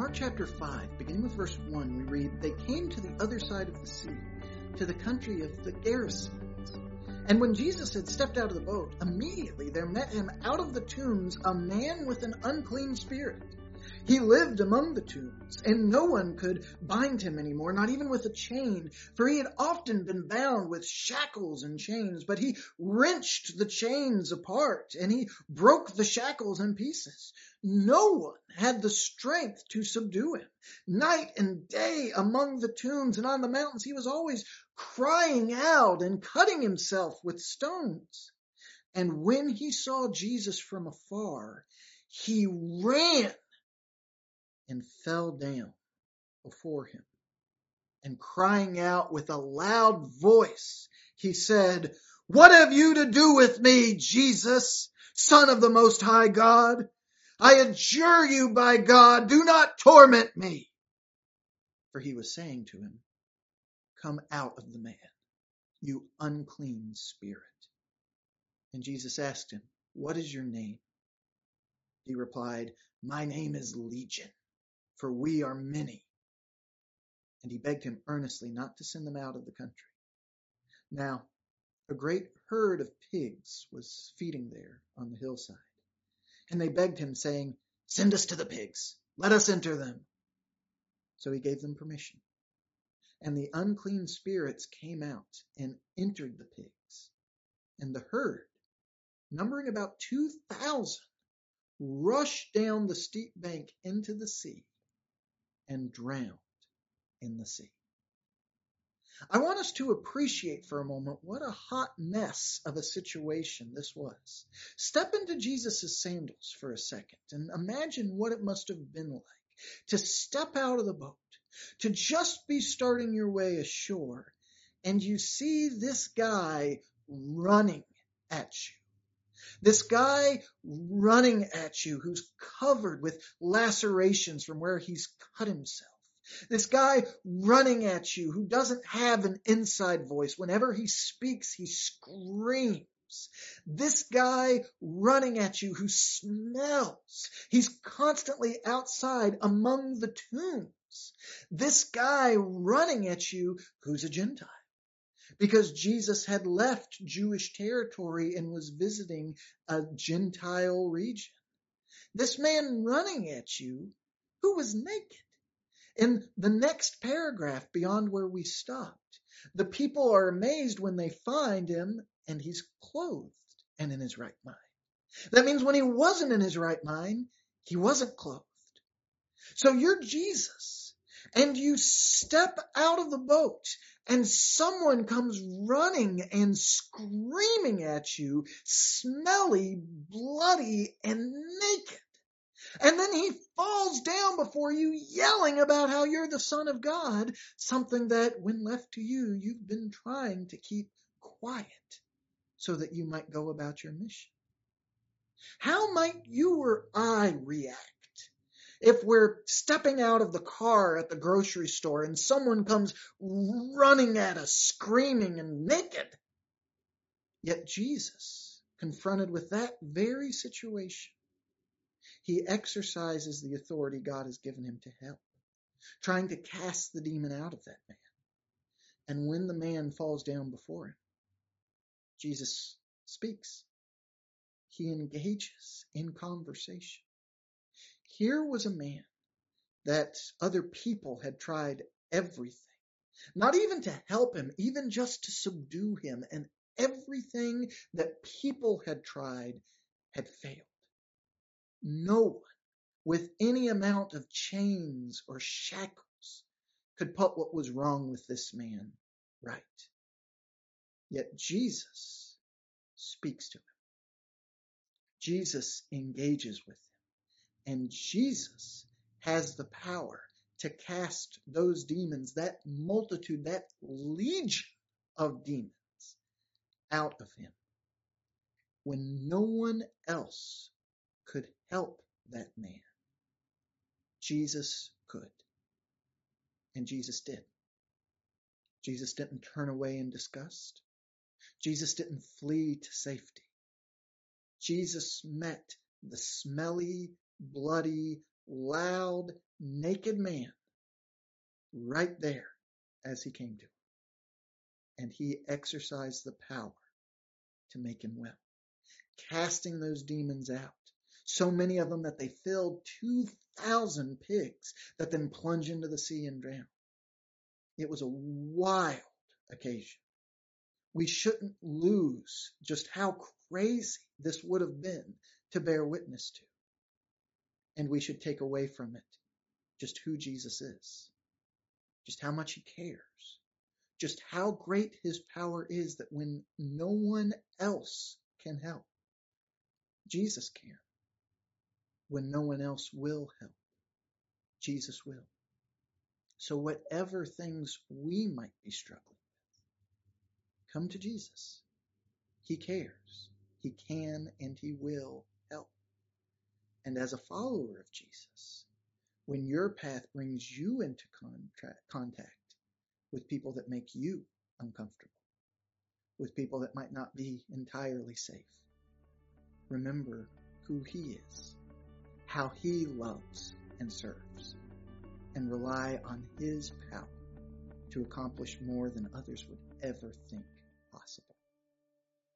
Mark chapter 5, beginning with verse 1, we read, They came to the other side of the sea, to the country of the Gerasenes. And when Jesus had stepped out of the boat, immediately there met him out of the tombs a man with an unclean spirit. He lived among the tombs, and no one could bind him anymore, not even with a chain, for he had often been bound with shackles and chains, but he wrenched the chains apart, and he broke the shackles in pieces. No one had the strength to subdue him. Night and day among the tombs and on the mountains, he was always crying out and cutting himself with stones. And when he saw Jesus from afar, he ran and fell down before him. And crying out with a loud voice, he said, What have you to do with me, Jesus, Son of the Most High God? I adjure you by God, do not torment me. For he was saying to him, Come out of the man, you unclean spirit. And Jesus asked him, What is your name? He replied, My name is Legion for we are many. And he begged him earnestly not to send them out of the country. Now, a great herd of pigs was feeding there on the hillside. And they begged him, saying, Send us to the pigs. Let us enter them. So he gave them permission. And the unclean spirits came out and entered the pigs. And the herd, numbering about 2,000, rushed down the steep bank into the sea and drowned in the sea. I want us to appreciate for a moment what a hot mess of a situation this was. Step into Jesus' sandals for a second and imagine what it must have been like to step out of the boat, to just be starting your way ashore, and you see this guy running at you. This guy running at you who's covered with lacerations from where he's cut himself. This guy running at you who doesn't have an inside voice. Whenever he speaks, he screams. This guy running at you who smells. He's constantly outside among the tombs. This guy running at you who's a Gentile because Jesus had left Jewish territory and was visiting a Gentile region. This man running at you who was naked. In the next paragraph beyond where we stopped, the people are amazed when they find him and he's clothed and in his right mind. That means when he wasn't in his right mind, he wasn't clothed. So you're Jesus and you step out of the boat and someone comes running and screaming at you, smelly, bloody, and naked. And then he falls down before you, yelling about how you're the Son of God, something that, when left to you, you've been trying to keep quiet so that you might go about your mission. How might you or I react if we're stepping out of the car at the grocery store and someone comes running at us, screaming and naked. Yet Jesus, confronted with that very situation, he exercises the authority God has given him to help, trying to cast the demon out of that man. And when the man falls down before him, Jesus speaks. He engages in conversation. Here was a man that other people had tried everything, not even to help him, even just to subdue him, and everything that people had tried had failed. No one with any amount of chains or shackles could put what was wrong with this man right. Yet Jesus speaks to him. Jesus engages with him. And Jesus has the power to cast those demons, that multitude, that legion of demons out of him when no one else could help that man. Jesus could. And Jesus did. Jesus didn't turn away in disgust. Jesus didn't flee to safety. Jesus met the smelly bloody, loud, naked man right there as he came to him. And he exercised the power to make him well, casting those demons out. So many of them that they filled 2,000 pigs that then plunge into the sea and drown. It was a wild occasion. We shouldn't lose just how crazy this would have been to bear witness to. And we should take away from it just who Jesus is, just how much he cares, just how great his power is that when no one else can help, Jesus can. When no one else will help, Jesus will. So whatever things we might be struggling with, come to Jesus. He cares. He can and he will. And as a follower of Jesus, when your path brings you into contact with people that make you uncomfortable, with people that might not be entirely safe, remember who he is, how he loves and serves, and rely on his power to accomplish more than others would ever think possible.